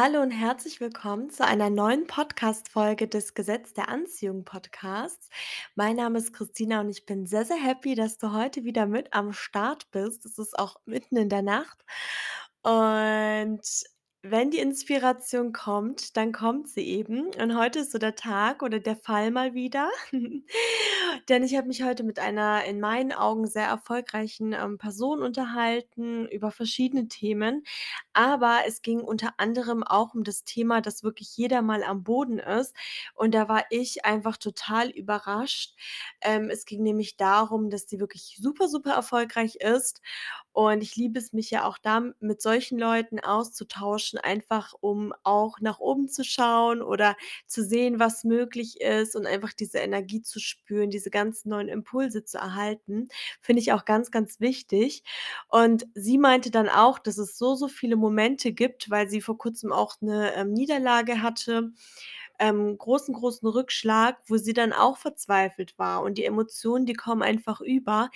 Hallo und herzlich willkommen zu einer neuen Podcast-Folge des Gesetz der Anziehung Podcasts. Mein Name ist Christina und ich bin sehr, sehr happy, dass du heute wieder mit am Start bist. Es ist auch mitten in der Nacht. Und wenn die Inspiration kommt, dann kommt sie eben. Und heute ist so der Tag oder der Fall mal wieder. Denn ich habe mich heute mit einer in meinen Augen sehr erfolgreichen, ähm, Person unterhalten über verschiedene Themen. Aber es ging unter anderem auch um das Thema, dass wirklich jeder mal am Boden ist. Und da war ich einfach total überrascht. Ähm, es ging nämlich darum, dass sie wirklich super, super erfolgreich ist. Und ich liebe es, mich ja auch da mit solchen Leuten auszutauschen, einfach um auch nach oben zu schauen oder zu sehen, was möglich ist und einfach diese Energie zu spüren, diese ganzen neuen Impulse zu erhalten, finde ich auch ganz, ganz wichtig. Und sie meinte dann auch, dass es so, so viele Momente gibt, weil sie vor Kurzem auch 'ne, ähm, Niederlage hatte, ähm, großen, großen Rückschlag, wo sie dann auch verzweifelt war und die Emotionen, die kommen einfach über.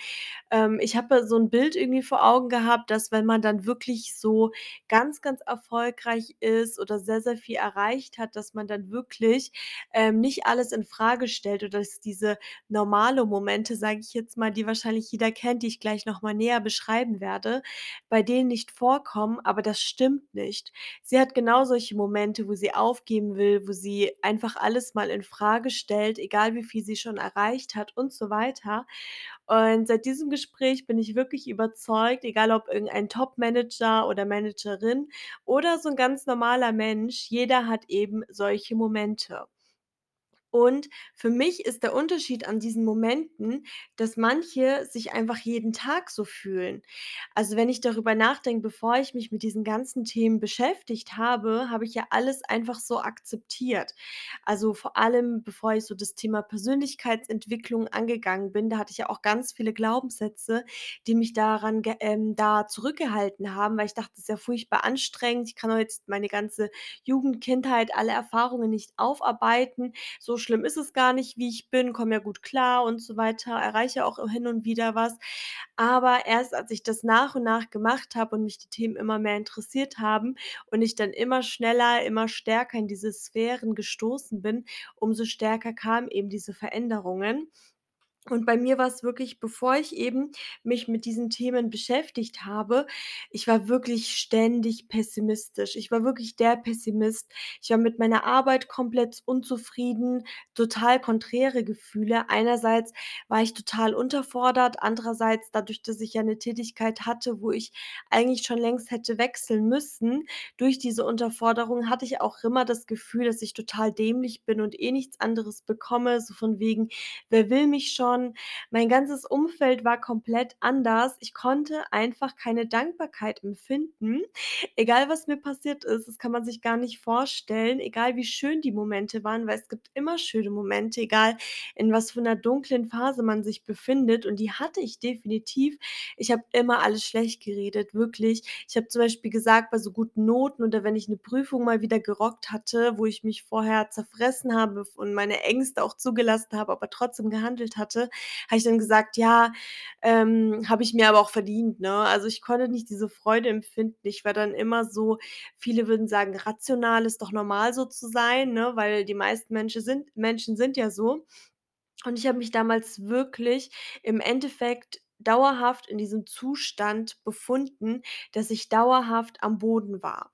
Ähm, ich habe so 'n Bild irgendwie vor Augen gehabt, dass wenn man dann wirklich so ganz, ganz erfolgreich ist oder sehr, sehr viel erreicht hat, dass man dann wirklich, ähm, nicht alles infrage stellt oder dass diese normale Momente, sage ich jetzt mal, die wahrscheinlich jeder kennt, die ich gleich noch mal näher beschreiben werde, bei denen nicht vorkommen, aber das stimmt nicht. Sie hat genau solche Momente, wo sie aufgeben will, wo sie einfach alles mal infrage stellt, egal wie viel sie schon erreicht hat und so weiter. Und seit diesem Gespräch bin ich wirklich überzeugt, egal ob irgendein Top-Manager oder Managerin oder so 'n ganz normaler Mensch, jeder hat eben solche Momente. Und für mich ist der Unterschied an diesen Momenten, dass manche sich einfach jeden Tag so fühlen. Also, wenn ich darüber nachdenke, bevor ich mich mit diesen ganzen Themen beschäftigt habe, habe ich ja alles einfach so akzeptiert. Also, vor allem, bevor ich so das Thema Persönlichkeitsentwicklung angegangen bin, da hatte ich ja auch ganz viele Glaubenssätze, die mich daran ähm, da zurückgehalten haben, weil ich dachte: „Das ist ja furchtbar anstrengend. Ich kann jetzt meine ganze Jugend, Kindheit, alle Erfahrungen nicht aufarbeiten. So schlimm ist es gar nicht, wie ich bin, komme ja gut klar und so weiter, erreiche auch hin und wieder was.“ Aber erst als ich das nach und nach gemacht habe und mich die Themen immer mehr interessiert haben und ich dann immer schneller, immer stärker in diese Sphären gestoßen bin, umso stärker kamen eben diese Veränderungen. Und bei mir war's wirklich, bevor ich eben mich mit diesen Themen beschäftigt habe ich war wirklich ständig pessimistisch. Ich war wirklich der Pessimist. Ich war mit meiner Arbeit komplett unzufrieden, total konträre Gefühle. Einerseits war ich total unterfordert, andererseits dadurch, dass ich ja 'ne Tätigkeit hatte, wo ich eigentlich schon längst hätte wechseln müssen. Durch diese Unterforderung hatte ich auch immer das Gefühl, dass ich total dämlich bin und eh nichts anderes bekomme, so von wegen: „Wer will mich schon?“ Mein ganzes Umfeld war komplett anders. Ich konnte einfach keine Dankbarkeit empfinden, egal was mir passiert ist. Das kann man sich gar nicht vorstellen, egal wie schön die Momente waren, weil es gibt immer schöne Momente, egal in was für 'ner dunklen Phase man sich befindet und die hatte ich definitiv. Ich habe immer alles schlecht geredet, wirklich. Ich habe zum Beispiel gesagt, bei so guten Noten oder wenn ich 'ne Prüfung mal wieder gerockt hatte, wo ich mich vorher zerfressen habe und meine Ängste auch zugelassen habe, aber trotzdem gehandelt hatte, habe ich dann gesagt: „Ja, ähm, habe ich mir aber auch verdient“, ne? Also, ich konnte nicht diese Freude empfinden. Ich war dann immer so viele würden sagen, rational, ist doch normal so zu sein, ne, weil die meisten Mensche sind Menschen sind ja so. Und ich habe mich damals wirklich im Endeffekt dauerhaft in diesem Zustand befunden, dass ich dauerhaft am Boden war.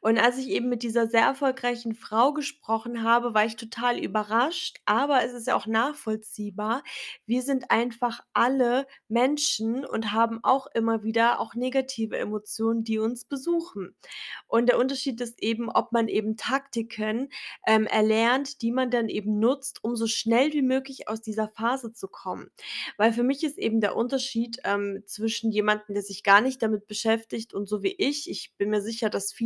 Und als ich eben mit dieser sehr erfolgreichen Frau gesprochen habe, war ich total überrascht, aber es ist ja auch nachvollziehbar. Wir sind einfach alle Menschen und haben auch immer wieder auch negative Emotionen, die uns besuchen. Und der Unterschied ist eben, ob man eben Taktiken, ähm, erlernt, die man dann eben nutzt, um so schnell wie möglich aus dieser Phase zu kommen. Weil für mich ist eben der Unterschied, ähm, zwischen jemandem, der sich gar nicht damit beschäftigt und so wie ich ich bin mir sicher, dass viele,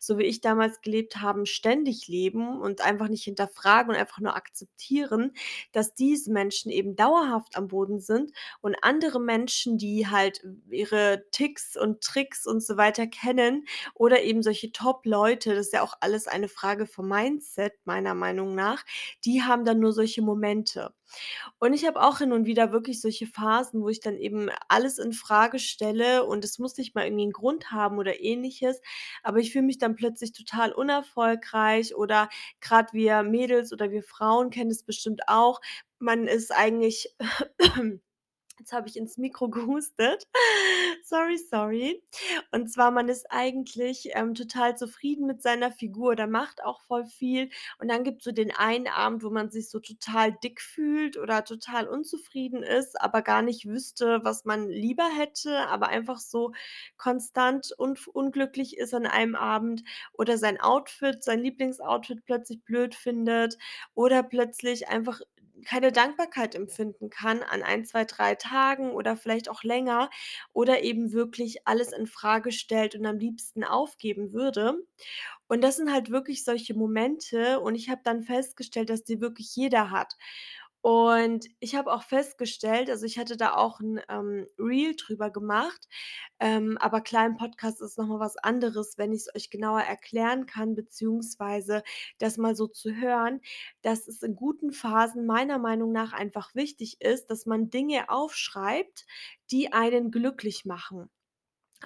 so wie ich damals gelebt haben, ständig leben und einfach nicht hinterfragen und einfach nur akzeptieren, dass diese Menschen eben dauerhaft am Boden sind und andere Menschen, die halt ihre Ticks und Tricks und so weiter kennen oder eben solche Top-Leute, das ist ja auch alles eine Frage vom Mindset meiner Meinung nach, die haben dann nur solche Momente. Und ich habe auch hin und wieder wirklich solche Phasen, wo ich dann eben alles infrage stelle und es muss nicht mal irgendwie 'n Grund haben oder Ähnliches, aber ich fühle mich dann plötzlich total unerfolgreich oder grad wir Mädels oder wir Frauen kennen das bestimmt auch. Man ist eigentlich jetzt habe ich ins Mikro gehustet. Sorry, sorry. Und zwar, man ist eigentlich, ähm, total zufrieden mit seiner Figur oder macht auch voll viel und dann gibt's so den einen Abend, wo man sich so total dick fühlt oder total unzufrieden ist, aber gar nicht wüsste, was man lieber hätte, aber einfach so konstant unf unglücklich ist an einem Abend oder sein Outfit sein Lieblingsoutfit plötzlich blöd findet oder plötzlich einfach keine Dankbarkeit empfinden kann an 1, 2, 3 Tagen oder vielleicht auch länger oder eben wirklich alles infrage stellt und am liebsten aufgeben würde. Und das sind halt wirklich solche Momente und ich habe dann festgestellt, dass die wirklich jeder hat. Und ich habe auch festgestellt also, ich hatte da auch 'n, ähm, Reel drüber gemacht, ähm, aber klar, im Podcast ist noch mal was anderes, wenn ich's euch genauer erklären kann, beziehungsweise das mal so zu hören, dass es in guten Phasen meiner Meinung nach einfach wichtig ist, dass man Dinge aufschreibt, die einen glücklich machen.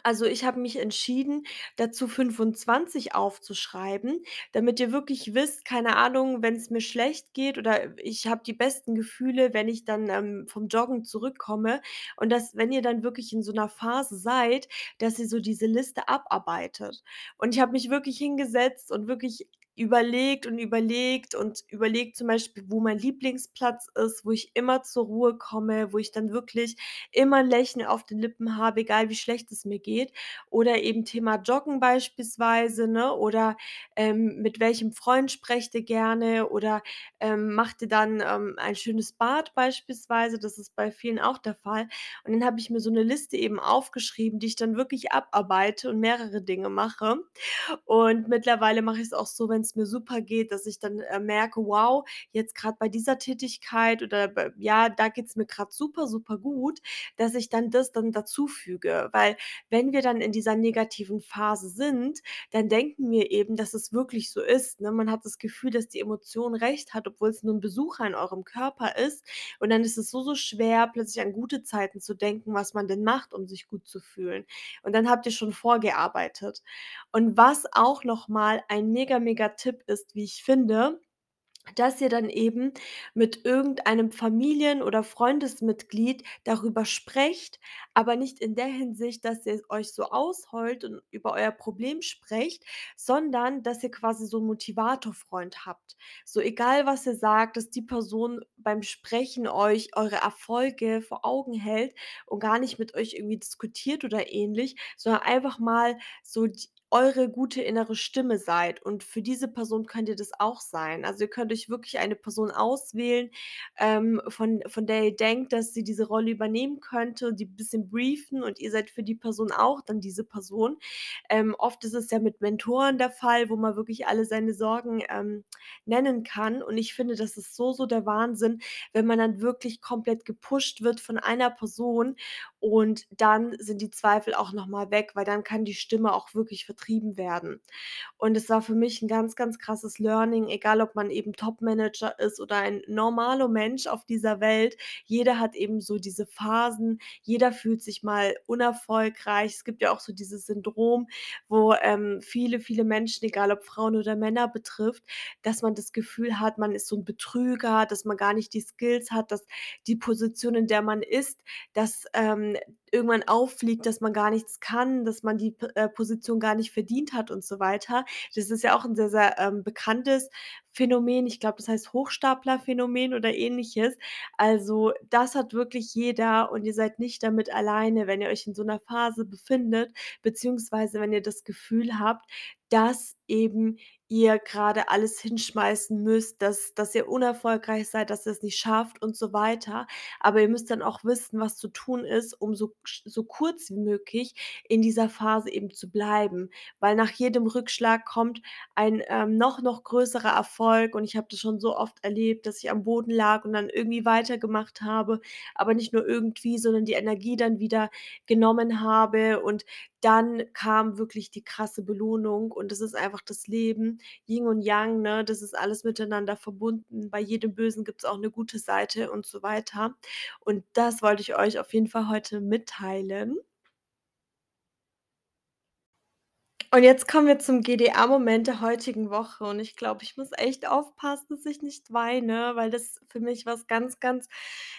Also, ich habe mich entschieden, dazu 25 aufzuschreiben, damit ihr wirklich wisst, keine Ahnung, wenn's mir schlecht geht oder ich habe die besten Gefühle, wenn ich dann, ähm, vom Joggen zurückkomme und dass, wenn ihr dann wirklich in so 'ner Phase seid, dass ihr so diese Liste abarbeitet. Und ich habe mich wirklich hingesetzt und wirklich überlegt und überlegt und überlegt zum Beispiel, wo mein Lieblingsplatz ist, wo ich immer zur Ruhe komme, wo ich dann wirklich immer 'n Lächeln auf den Lippen habe, egal wie schlecht es mir geht. Oder eben Thema Joggen beispielsweise, ne, oder, ähm, mit welchem Freund sprecht ihr gerne oder, ähm, macht ihr dann, ähm, ein schönes Bad beispielsweise? Das ist bei vielen auch der Fall. Und dann habe ich mir so 'ne Liste eben aufgeschrieben, die ich dann wirklich abarbeite und mehrere Dinge mache. Und mittlerweile mache ich's auch so, wenn's mir super geht, dass ich dann, äh, merke: „Wow, jetzt grad bei dieser Tätigkeit oder ja, da geht's mir grad super, super gut“, dass ich dann das dann dazufüge. Weil wenn wir dann in dieser negativen Phase sind, dann denken wir eben, dass es wirklich so ist, ne? Man hat das Gefühl, dass die Emotion recht hat, obwohl's nur 'n Besucher in eurem Körper ist. Und dann ist es so, so schwer, plötzlich an gute Zeiten zu denken, was man denn macht, um sich gut zu fühlen. Und dann habt ihr schon vorgearbeitet. Und was auch noch mal ein mega, mega Tipp ist, wie ich finde, dass ihr dann eben mit irgendeinem Familien oder Freundesmitglied darüber sprecht, aber nicht in der Hinsicht, dass ihr euch so ausheult und über euer Problem sprecht, sondern dass ihr quasi so 'n Motivator-Freund habt. So egal, was ihr sagt, dass die Person beim Sprechen euch eure Erfolge vor Augen hält und gar nicht mit euch irgendwie diskutiert oder ähnlich, sondern einfach mal so eure gute innere Stimme seid. Und für diese Person könnt ihr das auch sein. Also, ihr könnt euch wirklich eine Person auswählen, ähm, von von der ihr denkt, dass sie diese Rolle übernehmen könnte, die bisschen briefen und ihr seid für die Person auch dann diese Person. Ähm, oft ist es ja mit Mentoren der Fall, wo man wirklich alle seine Sorgen, ähm, nennen kann. Und ich finde, das ist so, so der Wahnsinn, wenn man dann wirklich komplett gepusht wird von einer Person und dann sind die Zweifel auch noch mal weg, weil dann kann die Stimme auch wirklich vertrieben werden. Und es war für mich 'n ganz, ganz krasses Learning, egal ob man eben Top-Manager ist oder ein normaler Mensch auf dieser Welt. Jeder hat eben so diese Phasen. Jeder fühlt sich mal unerfolgreich. Es gibt ja auch so dieses Syndrom, wo, ähm, viele, viele Menschen, egal ob Frauen oder Männer betrifft, dass man das Gefühl hat, man ist so 'n Betrüger, dass man gar nicht die Skills hat, dass die Position, in der man ist, dass, ähm, irgendwann auffliegt, dass man gar nichts kann, dass man die äh, Position gar nicht verdient hat und so weiter. Das ist ja auch 'n sehr, sehr, ähm, bekanntes Phänomen. Ich glaube, das heißt Hochstaplerphänomen oder Ähnliches. Also, das hat wirklich jeder und ihr seid nicht damit alleine, wenn ihr euch in so 'ner Phase befindet, beziehungsweise wenn ihr das Gefühl habt, dass eben ihr grade alles hinschmeißen müsst, dass dass ihr unerfolgreich seid, dass ihr's nicht schafft und so weiter. Aber ihr müsst dann auch wissen, was zu tun ist, um so so kurz wie möglich in dieser Phase eben zu bleiben. Weil nach jedem Rückschlag kommt ein, ähm, noch, noch größerer Erfolg und ich habe das schon so oft erlebt, dass ich am Boden lag und dann irgendwie weitergemacht habe, aber nicht nur irgendwie, sondern die Energie dann wieder genommen habe und dann kam wirklich die krasse Belohnung und das ist einfach das Leben, Yin und Yang, ne? Das ist alles miteinander verbunden. Bei jedem Bösen gibt's auch 'ne gute Seite und so weiter. Und das wollte ich euch auf jeden Fall heute mitteilen. Und jetzt kommen wir zum GDA-Moment der heutigen Woche und ich glaube, ich muss echt aufpassen, dass ich nicht weine, weil das für mich was ganz, ganz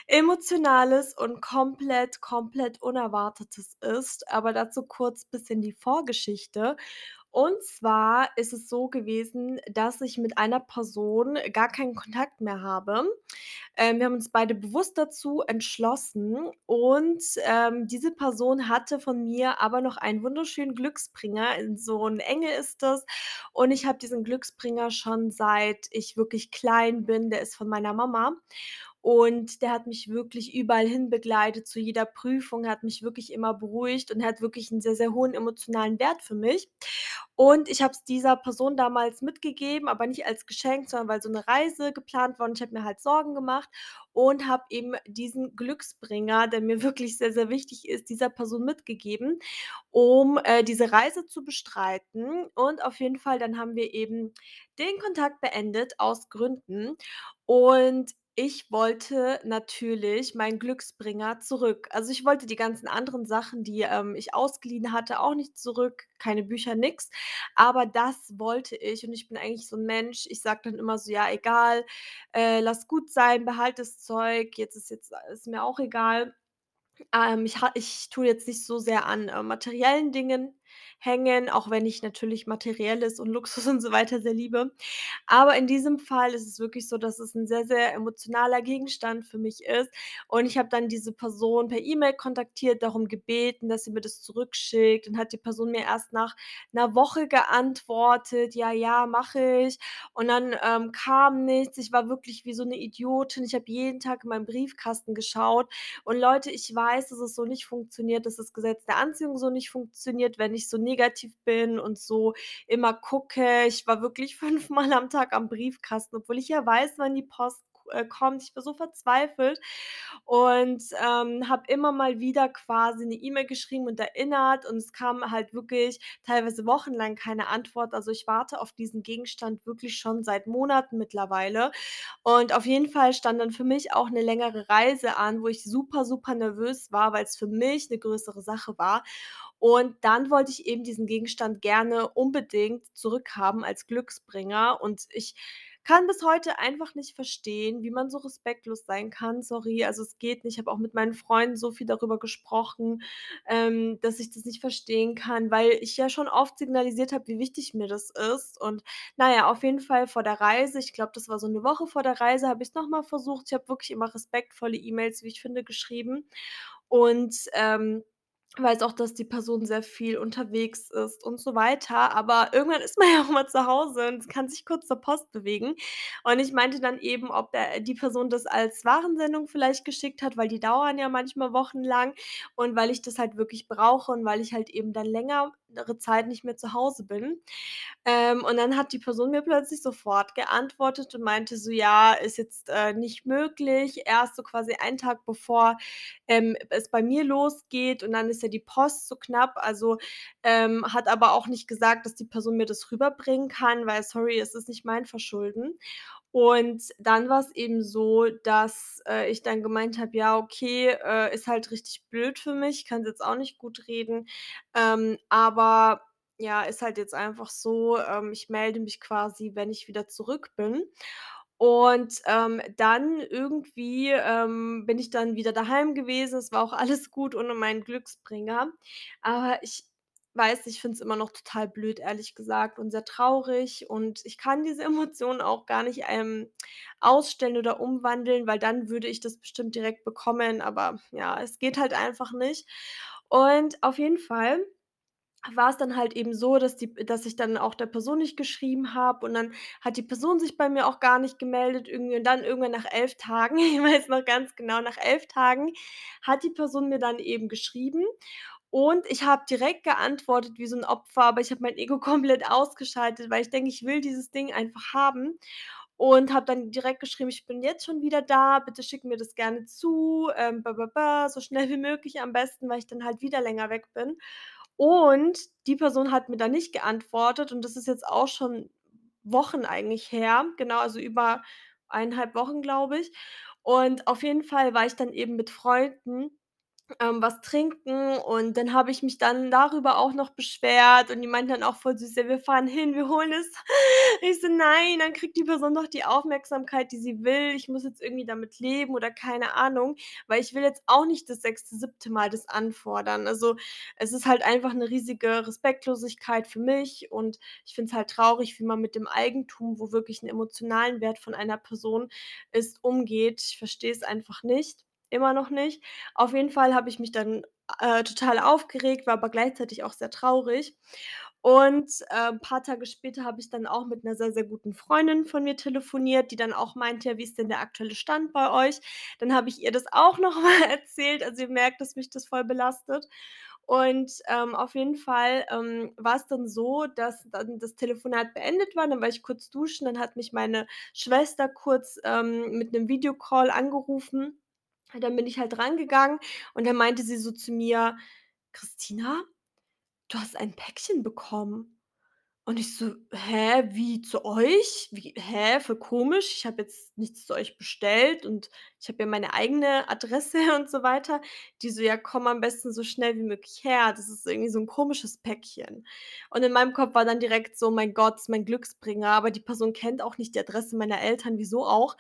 Emotionales und komplett, komplett Unerwartetes ist. Aber dazu kurz bisschen die Vorgeschichte. Und zwar ist es so gewesen, dass ich mit einer Person gar keinen Kontakt mehr habe. Ähm, wir haben uns beide bewusst dazu entschlossen und, ähm, diese Person hatte von mir aber noch einen wunderschönen Glücksbringer. In so 'n Engel ist das und ich habe diesen Glücksbringer schon seit ich wirklich klein bin. Der ist von meiner Mama und der hat mich wirklich überall hin begleitet, zu jeder Prüfung, hat mich wirklich immer beruhigt und hat wirklich 'n sehr, sehr hohen emotionalen Wert für mich. Und ich habe es dieser Person damals mitgegeben, aber nicht als Geschenk, sondern weil so 'ne Reise geplant war und ich habe mir halt Sorgen gemacht und habe eben diesen Glücksbringer, der mir wirklich sehr, sehr wichtig ist, dieser Person mitgegeben, um, äh, diese Reise zu bestreiten. Und auf jeden Fall, dann haben wir eben den Kontakt beendet aus Gründen und ich wollte natürlich meinen Glücksbringer zurück. Also, ich wollte die ganzen anderen Sachen, die, ähm, ich ausgeliehen hatte, auch nicht zurück, keine Bücher, nix. Aber das wollte ich und ich bin eigentlich so 'n Mensch, ich sage dann immer so: „Ja, egal, äh, lass gut sein, behalt das Zeug, jetzt ist jetzt ist mir auch egal.“ Ähm, ich ich tue jetzt nicht so sehr an, äh, materiellen Dingen hängen, auch wenn ich natürlich Materielles und Luxus und so weiter sehr liebe. Aber in diesem Fall ist es wirklich so, dass es 'n sehr, sehr emotionaler Gegenstand für mich ist und ich habe dann diese Person per E-Mail kontaktiert, darum gebeten, dass sie mir das zurückschickt. Dann hat die Person mir erst nach 'ner Woche geantwortet: „Ja, ja, mache ich.“ Und dann, ähm, kam nichts. Ich war wirklich wie so 'ne Idiotin. Ich habe jeden Tag in meinen Briefkasten geschaut und Leute, ich weiß, dass es so nicht funktioniert, dass das Gesetz der Anziehung so nicht funktioniert, wenn ich so negativ bin und so immer gucke. Ich war wirklich fünfmal am Tag am Briefkasten, obwohl ich ja weiß, wann die Post äh, kommt. Ich war so verzweifelt und, ähm, habe immer mal wieder quasi 'ne E-Mail geschrieben und erinnert und es kam halt wirklich teilweise wochenlang keine Antwort. Also, ich warte auf diesen Gegenstand wirklich schon seit Monaten mittlerweile. Und auf jeden Fall stand dann für mich auch 'ne längere Reise an, wo ich super, super nervös war, weil's für mich 'ne größere Sache war. Und dann wollte ich eben diesen Gegenstand gerne unbedingt zurückhaben als Glücksbringer und ich kann bis heute einfach nicht verstehen, wie man so respektlos sein kann. Sorry, also, es geht nicht. Ich habe auch mit meinen Freunden so viel darüber gesprochen, ähm, dass ich das nicht verstehen kann, weil ich ja schon oft signalisiert habe, wie wichtig mir das ist. Und na ja, auf jeden Fall vor der Reise ich glaube, das war so 'ne Woche vor der Reise, habe ich's noch mal versucht. Ich habe wirklich immer respektvolle E-Mails, wie ich finde, geschrieben und, ähm, weiß auch, dass die Person sehr viel unterwegs ist und so weiter. Aber irgendwann ist man ja auch mal zu Hause und kann sich kurz zur Post bewegen. Und ich meinte dann eben, ob der die Person das als Warensendung vielleicht geschickt hat, weil die dauern ja manchmal wochenlang und weil ich das halt wirklich brauche und weil ich halt eben dann längere Zeit nicht mehr zu Hause bin. Ähm, und dann hat die Person mir plötzlich sofort geantwortet und meinte so: „Ja, ist jetzt, äh, nicht möglich.“ Erst so quasi einen Tag bevor, ähm, es bei mir losgeht und dann ist ja die Post so knapp. Also, ähm, hat aber auch nicht gesagt, dass die Person mir das rüberbringen kann, weil sorry, es ist nicht mein Verschulden. Und dann war's eben so, dass, äh, ich dann gemeint habe: „Ja, okay, äh, ist halt richtig blöd für mich, kann's jetzt auch nicht gutreden, ähm, aber ja, ist halt jetzt einfach so, ähm, ich melde mich quasi, wenn ich wieder zurück bin.“ Und, ähm, dann irgendwie, ähm, bin ich dann wieder daheim gewesen. Es war auch alles gut ohne meinen Glücksbringer. Aber ich weiß ich finde es immer noch total blöd, ehrlich gesagt und sehr traurig. Und ich kann diese Emotionen auch gar nicht, ähm, ausstellen oder umwandeln, weil dann würde ich das bestimmt direkt bekommen, aber ja, es geht halt einfach nicht. Und auf jeden Fall war's dann halt eben so, dass die dass ich dann auch der Person nicht geschrieben habe und dann hat die Person sich bei mir auch gar nicht gemeldet irgendwie. Und dann irgendwann nach 11 Tagen, ich weiß noch ganz genau, nach 11 Tagen hat die Person mir dann eben geschrieben und ich habe direkt geantwortet wie so 'n Opfer, aber ich habe mein Ego komplett ausgeschaltet, weil ich denke, ich will dieses Ding einfach haben und habe dann direkt geschrieben: „Ich bin jetzt schon wieder da, bitte schick mir das gerne zu, ähm, ba ba ba, so schnell wie möglich am besten, weil ich dann halt wieder länger weg bin.“ Und die Person hat mir dann nicht geantwortet und das ist jetzt auch schon Wochen eigentlich her, genau, also über 1,5 Wochen, glaube ich. Und auf jeden Fall war ich dann eben mit Freunden ähm, was trinken und dann habe ich mich dann darüber auch noch beschwert und die meinten dann auch voll süß: „Ja, wir fahren hin, wir holen es.“ Ich so: „Nein, dann kriegt die Person doch die Aufmerksamkeit, die sie will. Ich muss jetzt irgendwie damit leben oder keine Ahnung“, weil ich will jetzt auch nicht das sechste, siebte Mal das anfordern. Also, es ist halt einfach 'ne riesige Respektlosigkeit für mich und ich finde es halt traurig, wie man mit dem Eigentum, wo wirklich 'n emotionalen Wert von einer Person ist, umgeht. Ich verstehe es einfach nicht, immer noch nicht. Auf jeden Fall habe ich mich dann, äh, total aufgeregt, war aber gleichzeitig auch sehr traurig. Und, äh, 'n paar Tage später habe ich dann auch mit 'ner sehr, sehr guten Freundin von mir telefoniert, die dann auch meinte: „Ja, wie ist denn der aktuelle Stand bei euch?“ Dann habe ich ihr das auch noch mal erzählt. Also, ihr merkt, dass mich das voll belastet. Und, ähm, auf jeden Fall, ähm, war's dann so, dass dann das Telefonat beendet war. Dann war ich kurz duschen, dann hat mich meine Schwester kurz, ähm, mit 'nem Videocall angerufen. Und dann bin ich halt rangegangen und dann meinte sie so zu mir: „Christina, du hast ein Päckchen bekommen.“ Und ich so: „Hä, wie zu euch? Wie hä, voll komisch. Ich habe jetzt nichts zu euch bestellt und ich habe ja meine eigene Adresse und so weiter.“ Die so: „Ja, komm am besten so schnell wie möglich her. Das ist irgendwie so 'n komisches Päckchen.“ Und in meinem Kopf war dann direkt so: „Mein Gott, mein Glücksbringer“, aber die Person kennt auch nicht die Adresse meiner Eltern, wieso auch?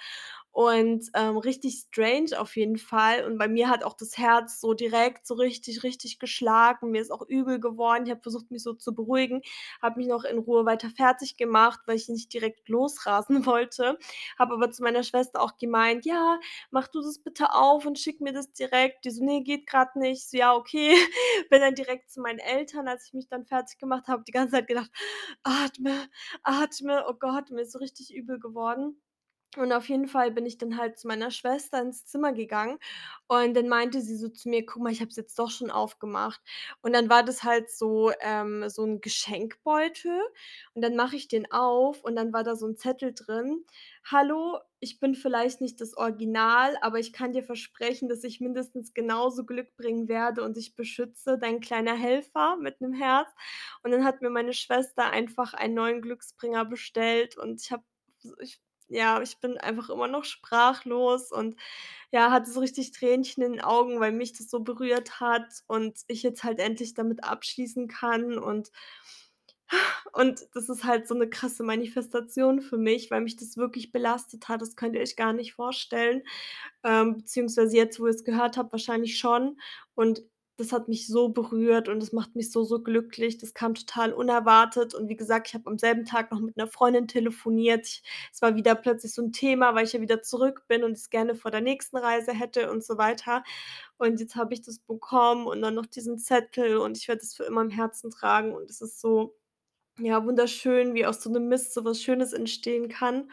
Und, ähm, richtig strange auf jeden Fall. Und bei mir hat auch das Herz so direkt so richtig, richtig geschlagen. Mir ist auch übel geworden. Ich habe versucht, mich so zu beruhigen, habe mich noch in Ruhe weiter fertiggemacht, weil ich nicht direkt losrasen wollte. Habe aber zu meiner Schwester auch gemeint: „Ja, mach du das bitte auf und schick mir das direkt.“ Die so: „Ne, geht grad nicht.“ Ich so: „Ja, okay.“ Bin dann direkt zu meinen Eltern, als ich mich dann fertiggemacht habe, die ganze Zeit gedacht: „Atme, atme.“ Oh Gott, mir ist so richtig übel geworden. Und auf jeden Fall bin ich dann halt zu meiner Schwester ins Zimmer gegangen und dann meinte sie so zu mir: „Guck mal, ich habe es jetzt doch schon aufgemacht.“ Und dann war das halt so, ähm so 'n Geschenkbeutel und dann mache ich den auf und dann war da so 'n Zettel drin: „Hallo, ich bin vielleicht nicht das Original, aber ich kann dir versprechen, dass ich mindestens genauso Glück bringen werde und dich beschütze, dein kleiner Helfer“, mit 'nem Herz. Und dann hat mir meine Schwester einfach einen neuen Glücksbringer bestellt und ich habe ich ja, ich bin einfach immer noch sprachlos und, ja, hatte so richtig Tränchen in den Augen, weil mich das so berührt hat und ich jetzt halt endlich damit abschließen kann und und das ist halt so 'ne krasse Manifestation für mich, weil mich das wirklich belastet hat. Das könnt ihr euch gar nicht vorstellen. Ähm, beziehungsweise jetzt, wo ihr's gehört habt, wahrscheinlich schon. Und das hat mich so berührt und das macht mich so, so glücklich. Das kam total unerwartet und wie gesagt, ich habe am selben Tag noch mit 'ner Freundin telefoniert. Es war wieder plötzlich so 'n Thema, weil ich ja wieder zurück bin und es gerne vor der nächsten Reise hätte und so weiter. Und jetzt habe ich das bekommen und dann noch diesen Zettel und ich werde das für immer im Herzen tragen und es ist so, ja, wunderschön, wie aus so 'nem Mist so was Schönes entstehen kann.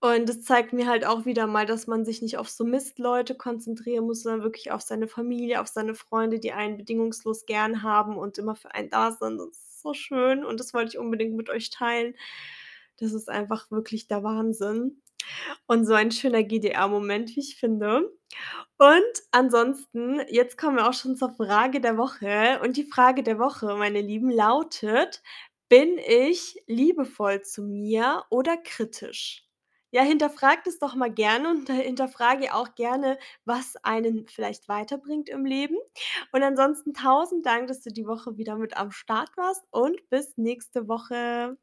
Und das zeigt mir halt auch wieder mal, dass man sich nicht auf so Mistleute konzentrieren muss, sondern wirklich auf seine Familie, auf seine Freunde, die einen bedingungslos gern haben und immer für einen da sind. Das ist so schön und das wollte ich unbedingt mit euch teilen. Das ist einfach wirklich der Wahnsinn und so ein schöner GDR-Moment, wie ich finde. Und ansonsten, jetzt kommen wir auch schon zur Frage der Woche und die Frage der Woche, meine Lieben, lautet: „Bin ich liebevoll zu mir oder kritisch?“ Ja, hinterfragt es doch mal gerne und hinterfrage auch gerne, was einen vielleicht weiterbringt im Leben. Und ansonsten tausend Dank, dass du die Woche wieder mit am Start warst und bis nächste Woche.